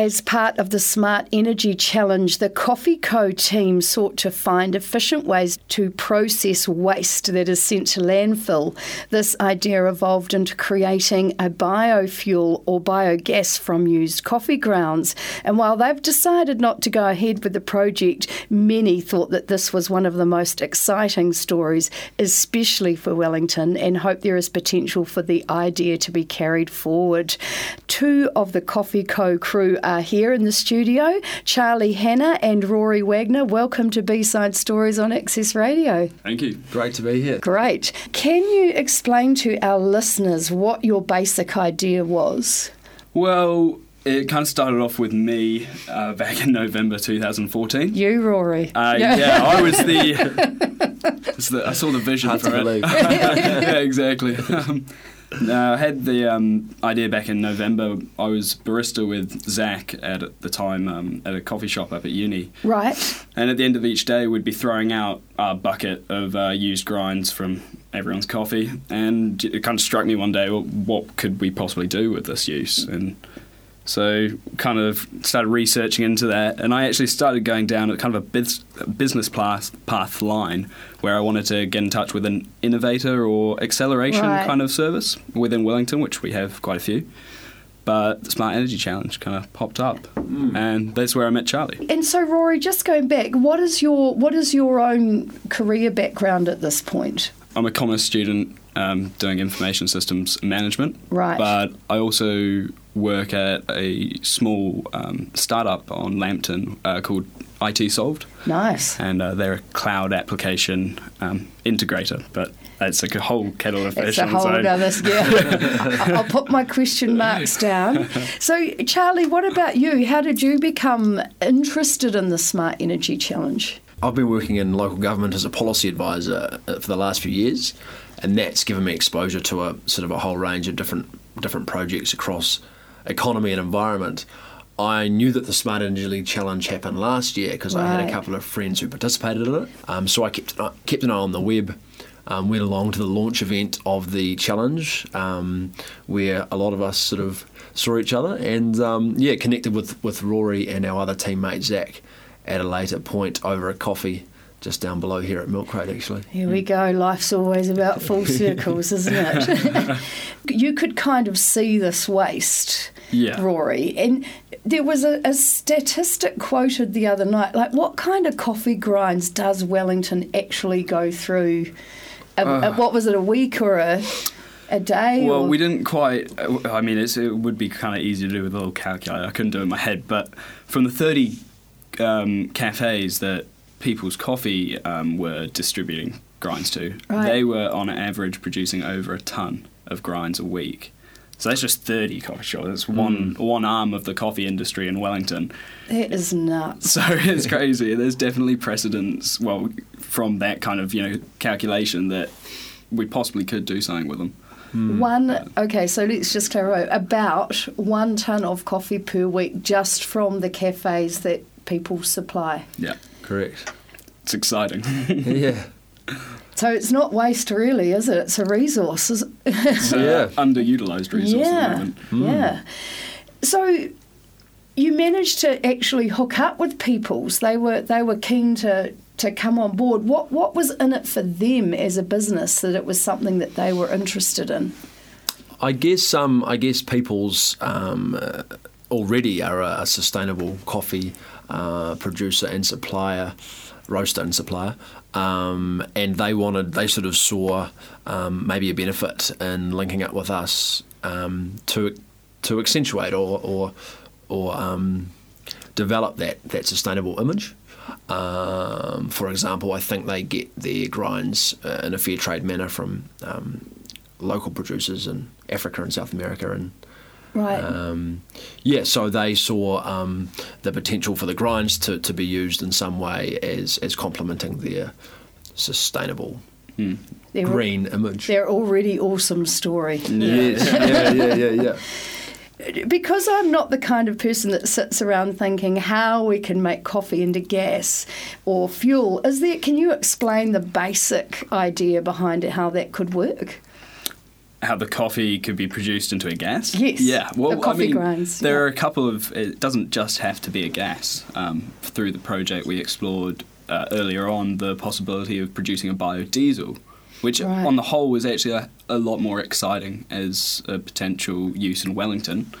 as part of the Smart Energy Challenge, the Coffee Co team sought to find efficient ways to process waste that is sent to landfill. This idea evolved into creating a biofuel or biogas from used coffee grounds. And while they've decided not to go ahead with the project, many thought that this was one of the most exciting stories, especially for Wellington, and hope there is potential for the idea to be carried forward. Two of the Coffee Co crew are here in the studio Charlie Hanna and Rory Wagner. Welcome to B Side Stories on Access Radio. Thank you. Great to be here. Great. Can you explain to our listeners what your basic idea was? Well, it kind of started off with me uh, back in November 2014. You, Rory. Uh, yeah, I was the, the. I saw the vision Hard for to it. believe. yeah, exactly. Um, no, I had the um, idea back in November. I was barista with Zach at the time um, at a coffee shop up at uni. Right. And at the end of each day, we'd be throwing out a bucket of uh, used grinds from everyone's coffee. And it kind of struck me one day, well, what could we possibly do with this use? And so kind of started researching into that. And I actually started going down a kind of a bus- business path, path line where I wanted to get in touch with an innovator or acceleration Right. kind of service within Wellington, which we have quite a few. But the Smart Energy Challenge kind of popped up, hmm. and that's where I met Charlie. And so, Rory, just going back, what is your what is your own career background at this point? I'm a commerce student um, doing information systems management. Right. But I also work at a small um, startup on Lambton uh, called IT Solved, Nice. and uh, they're a cloud application um, integrator. But it's like a whole kettle of fish. It's a whole other. Yeah, I'll put my question marks down. So, Charlie, what about you? How did you become interested in the Smart Energy Challenge? I've been working in local government as a policy advisor uh, for the last few years, and that's given me exposure to a sort of a whole range of different different projects across economy and environment. I knew that the Smart Energy Challenge happened last year because I had a couple of friends who participated in it. Um, so I kept an eye, kept an eye on the web. Um, went along to the launch event of the challenge, um, where a lot of us sort of saw each other, and um, yeah, connected with with Rory and our other teammate Zach at a later point over a coffee just down below here at Milk Crate, actually. Here we go. Life's always about full circles, isn't it? you could kind of see this waste, Yeah. Rory. And there was a, a statistic quoted the other night. Like, what kind of coffee grinds does Wellington actually go through? A, a- ah. what was it, a week or a, a day? Well, or? we didn't quite. I mean, it's, it would be kind of easy to do with a little calculator. I couldn't do it in my head, but from the 30 um, cafes that People's Coffee um, were distributing grinds to, Right. they were on average producing over a ton of grinds a week. So that's just 30 coffee shops. That's one one arm of the coffee industry in Wellington. It is nuts. So it's crazy. There's definitely precedence. Well, from that kind of you know calculation that we possibly could do something with them. One, okay, so let's just clarify about one tonne of coffee per week just from the cafes that people supply. Yeah, Correct. it's exciting. yeah. So it's not waste, really, is it? It's a resource. is- It's, Yeah. underutilized resource at the yeah, moment. yeah. So you managed to actually hook up with peoples. They were they were keen to to come on board. What what was in it for them as a business that it was something that they were interested in? I guess um, I guess people's um, uh, already are a, a sustainable coffee uh, producer and supplier, roaster and supplier, um, and they wanted they sort of saw um, maybe a benefit in linking up with us um, to to accentuate or or, or um, develop that that sustainable image. Um, for example, I think they get their grinds uh, in a fair trade manner from um, local producers in Africa and South America, and Right. um, yeah, so they saw um, the potential for the grinds to, to be used in some way as as complementing their sustainable They were- green image. They're already awesome story. Yes, yeah, yeah, yeah, yeah. because I'm not the kind of person that sits around thinking how we can make coffee into gas or fuel, is there? Can you explain the basic idea behind it, how that could work? How the coffee could be produced into a gas. Yes, Yeah. Well, the coffee I mean, grinds, there yeah. are a couple of. It doesn't just have to be a gas. Um, through the project, we explored uh, earlier on the possibility of producing a biodiesel, which Right. on the whole was actually a, a lot more exciting as a potential use in Wellington.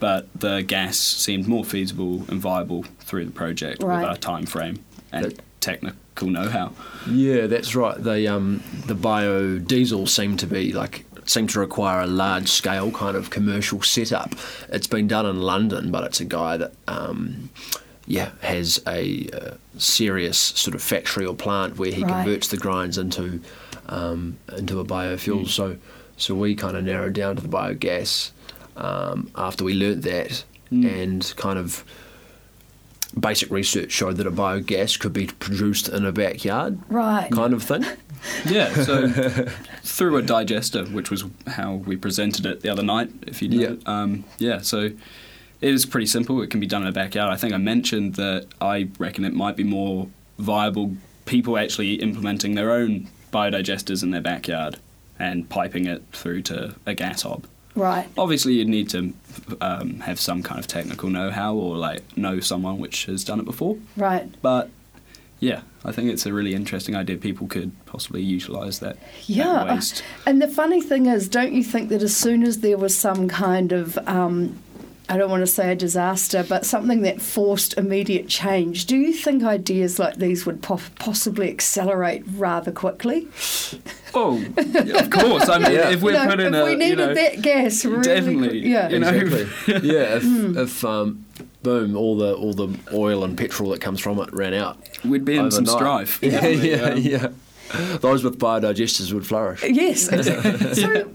But the gas seemed more feasible and viable through the project Right. with our time frame and That- technical know-how. Yeah, that's right. The um, the biodiesel seemed to be like seem to require a large scale kind of commercial setup. It's been done in London, but it's a guy that um, yeah has a, uh serious sort of factory or plant where he Right. converts the grinds into um, into a biofuel. So so we kind of narrowed down to the biogas um, after we learnt that and kind of basic research showed that a biogas could be produced in a backyard Right. kind of thing. Yeah, so through a digester, which was how we presented it the other night, if you did. Yeah. Um, yeah, so it is pretty simple. It can be done in a backyard. I think I mentioned that I reckon it might be more viable people actually implementing their own biodigesters in their backyard and piping it through to a gas hob. Right. Obviously, you'd need to um, have some kind of technical know-how or like know someone which has done it before. Right. But yeah, I think it's a really interesting idea. People could possibly utilise that, Yeah. that waste. And the funny thing is, don't you think that as soon as there was some kind of, um, I don't want to say a disaster, but something that forced immediate change, do you think ideas like these would po- possibly accelerate rather quickly? Oh, of course. I mean, Yeah. if we're you know, put in if a, we you needed know, that gas, really, definitely, yeah. you know, Exactly. yeah. If, Hmm. if um, boom, all the all the oil and petrol that comes from it ran out. we'd be in some strife. Yeah, definitely, yeah, um, yeah. Those with biodigesters would flourish. Yes. exactly. so,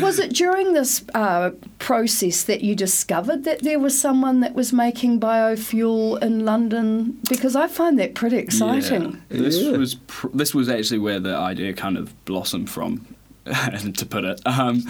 was it during this uh, process that you discovered that there was someone that was making biofuel in London? Because I find that pretty exciting. Yeah. This Yeah. was pr- this was actually where the idea kind of blossomed from, to put it. Um,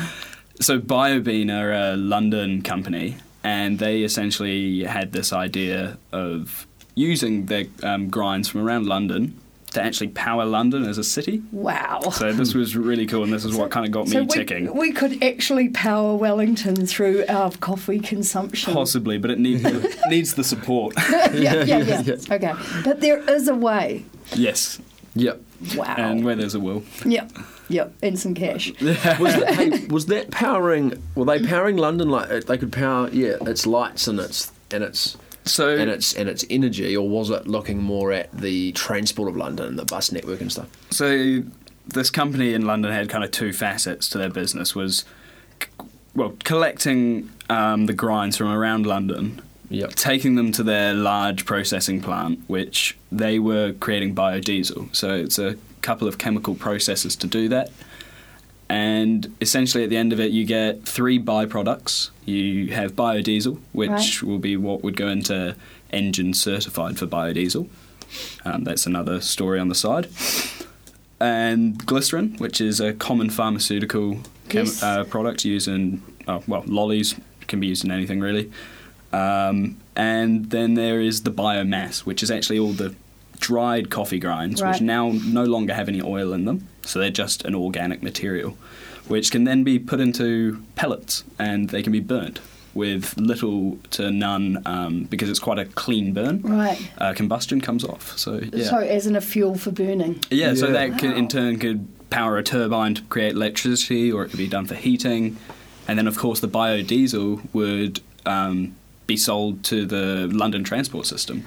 so BioBean are a London company, and they essentially had this idea of using their um, grinds from around London to actually power London as a city. Wow. So this was really cool, and this is what kind of got me we, ticking. we could actually power Wellington through our coffee consumption. Possibly, but it needs the, needs the support. yeah, yeah, yeah, Okay. But there is a way. yes, Yep. Wow. and where there's a will. Yep. Yep. And some cash. Was that, hey, was that powering? Were they powering London like uh, they could power? Yeah, its lights and its and its So and its and its energy, or was it looking more at the transport of London, the bus network and stuff? So this company in London had kind of two facets to their business was c- well collecting um, the grinds from around London Yep. taking them to their large processing plant which they were creating biodiesel so it's a couple of chemical processes to do that and essentially at the end of it you get three byproducts you have biodiesel which Right. will be what would go into engines certified for biodiesel um, that's another story on the side and glycerin, which is a common pharmaceutical chem- Yes. uh, product used in, oh, well, lollies can be used in anything really. Um, and then there is the biomass, which is actually all the dried coffee grinds, Right. which now no longer have any oil in them, so they're just an organic material, which can then be put into pellets and they can be burnt with little to none um, because it's quite a clean burn. Right. Uh, combustion comes off, so yeah. So, as in a fuel for burning. Yeah, so Yeah. that could, in turn could power a turbine to create electricity, or it could be done for heating, and then of course the biodiesel would um, be sold to the London transport system,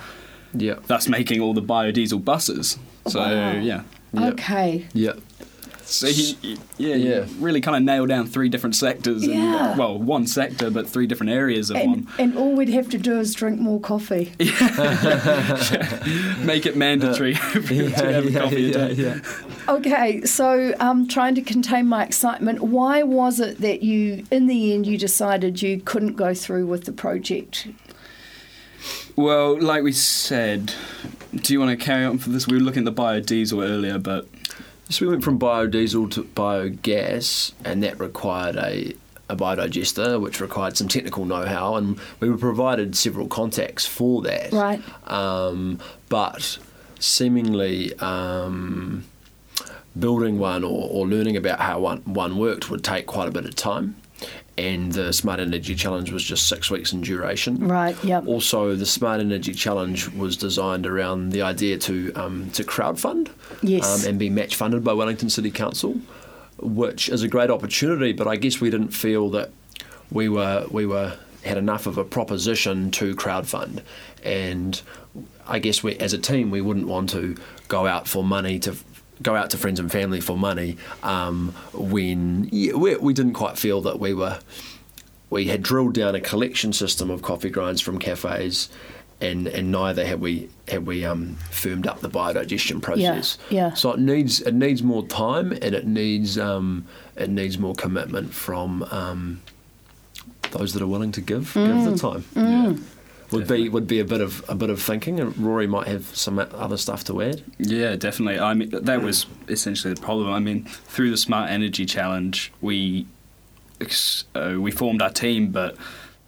Yep. thus making all the biodiesel buses. So Wow. yeah, Yep. Okay. Yep. so he, yeah, Yeah. you really kind of nail down three different sectors. And, Yeah. well, one sector, but three different areas of And, one. and all we'd have to do is drink more coffee. yeah. Make it mandatory to have a coffee a day. Okay, so um, trying to contain my excitement, why was it that you, in the end, you decided you couldn't go through with the project? Well, like we said, do you want to carry on for this? We were looking at the biodiesel earlier, but So we went from biodiesel to biogas, and that required a, a biodigester, which required some technical know-how, and we were provided several contacts for that. Right. Um, but seemingly, um, building one or, or learning about how one, one worked would take quite a bit of time. And the Smart Energy Challenge was just six weeks in duration. Right, yep. Also, the Smart Energy Challenge was designed around the idea to um, to crowdfund Yes. um, and be match funded by Wellington City Council, which is a great opportunity. But I guess we didn't feel that we were we were had enough of a proposition to crowdfund, and I guess we as a team we wouldn't want to go out for money to go out to friends and family for money um, when yeah, we, we didn't quite feel that we were we had drilled down a collection system of coffee grinds from cafes, and, and neither had we had we um, firmed up the biodigestion process. yeah. yeah. So it needs it needs more time and it needs um, it needs more commitment from um, those that are willing to give give the time. Yeah. Would be would be a bit of a bit of thinking, and Rory might have some other stuff to add. Yeah, definitely. I mean, that was essentially the problem. I mean, through the Smart Energy Challenge, we uh, we formed our team, but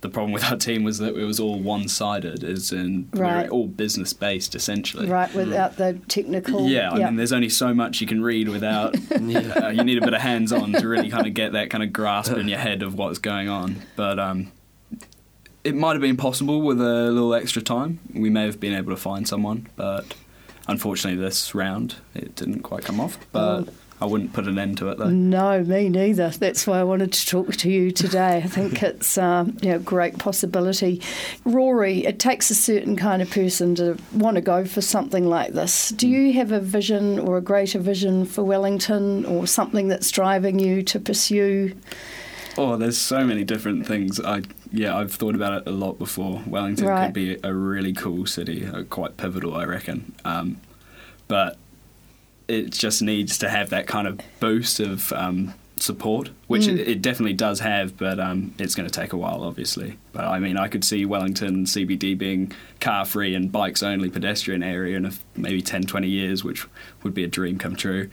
the problem with our team was that it was all one-sided, as in Right. we're all business-based, essentially. Right, without the technical. Yeah, I mean, there's only so much you can read without. uh, you need a bit of hands-on to really kind of get that kind of grasp in your head of what's going on. But um, it might have been possible with a little extra time. We may have been able to find someone, but unfortunately, this round it didn't quite come off. But Oh. I wouldn't put an end to it though. No, me neither. That's why I wanted to talk to you today. I think it's um, you know, a great possibility. Rory, it takes a certain kind of person to want to go for something like this. Do you have a vision or a greater vision for Wellington or something that's driving you to pursue? Oh, there's so many different things. I yeah, I've thought about it a lot before. Wellington Right. could be a really cool city, uh, quite pivotal, I reckon. Um, but it just needs to have that kind of boost of um, support, which Mm. it, it definitely does have. But um, it's going to take a while, obviously. But I mean, I could see Wellington CBD being car free and bikes only pedestrian area in a, maybe 10, 20 years, which would be a dream come true.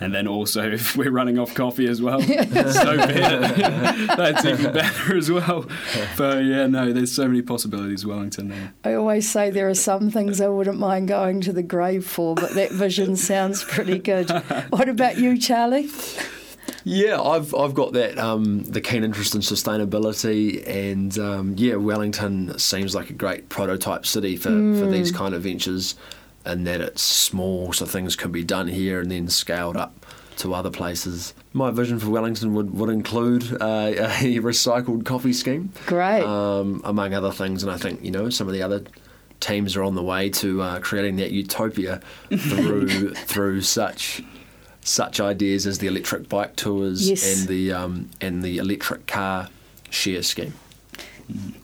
And then also, if we're running off coffee as well, so be it. That's even better as well. But yeah, no, there's so many possibilities, Wellington. There. I always say there are some things I wouldn't mind going to the grave for, but that vision sounds pretty good. What about you, Charlie? Yeah, I've I've got that um, the keen interest in sustainability, and um, yeah, Wellington seems like a great prototype city for, for these kind of ventures, and that it's small, so things can be done here and then scaled up to other places. My vision for Wellington would would include uh, a recycled coffee scheme, Great. um, among other things, and I think you know some of the other teams are on the way to uh, creating that utopia through through such such ideas as the electric bike tours Yes. and the um, and the electric car share scheme.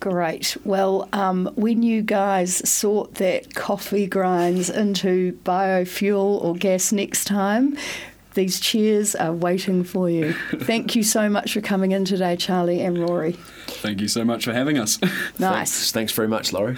Great. Well, um, when you guys sort that coffee grinds into biofuel or gas next time, these chairs are waiting for you. Thank you so much for coming in today, Charlie and Rory. Thank you so much for having us. Nice. Thanks, thanks very much, Laurie.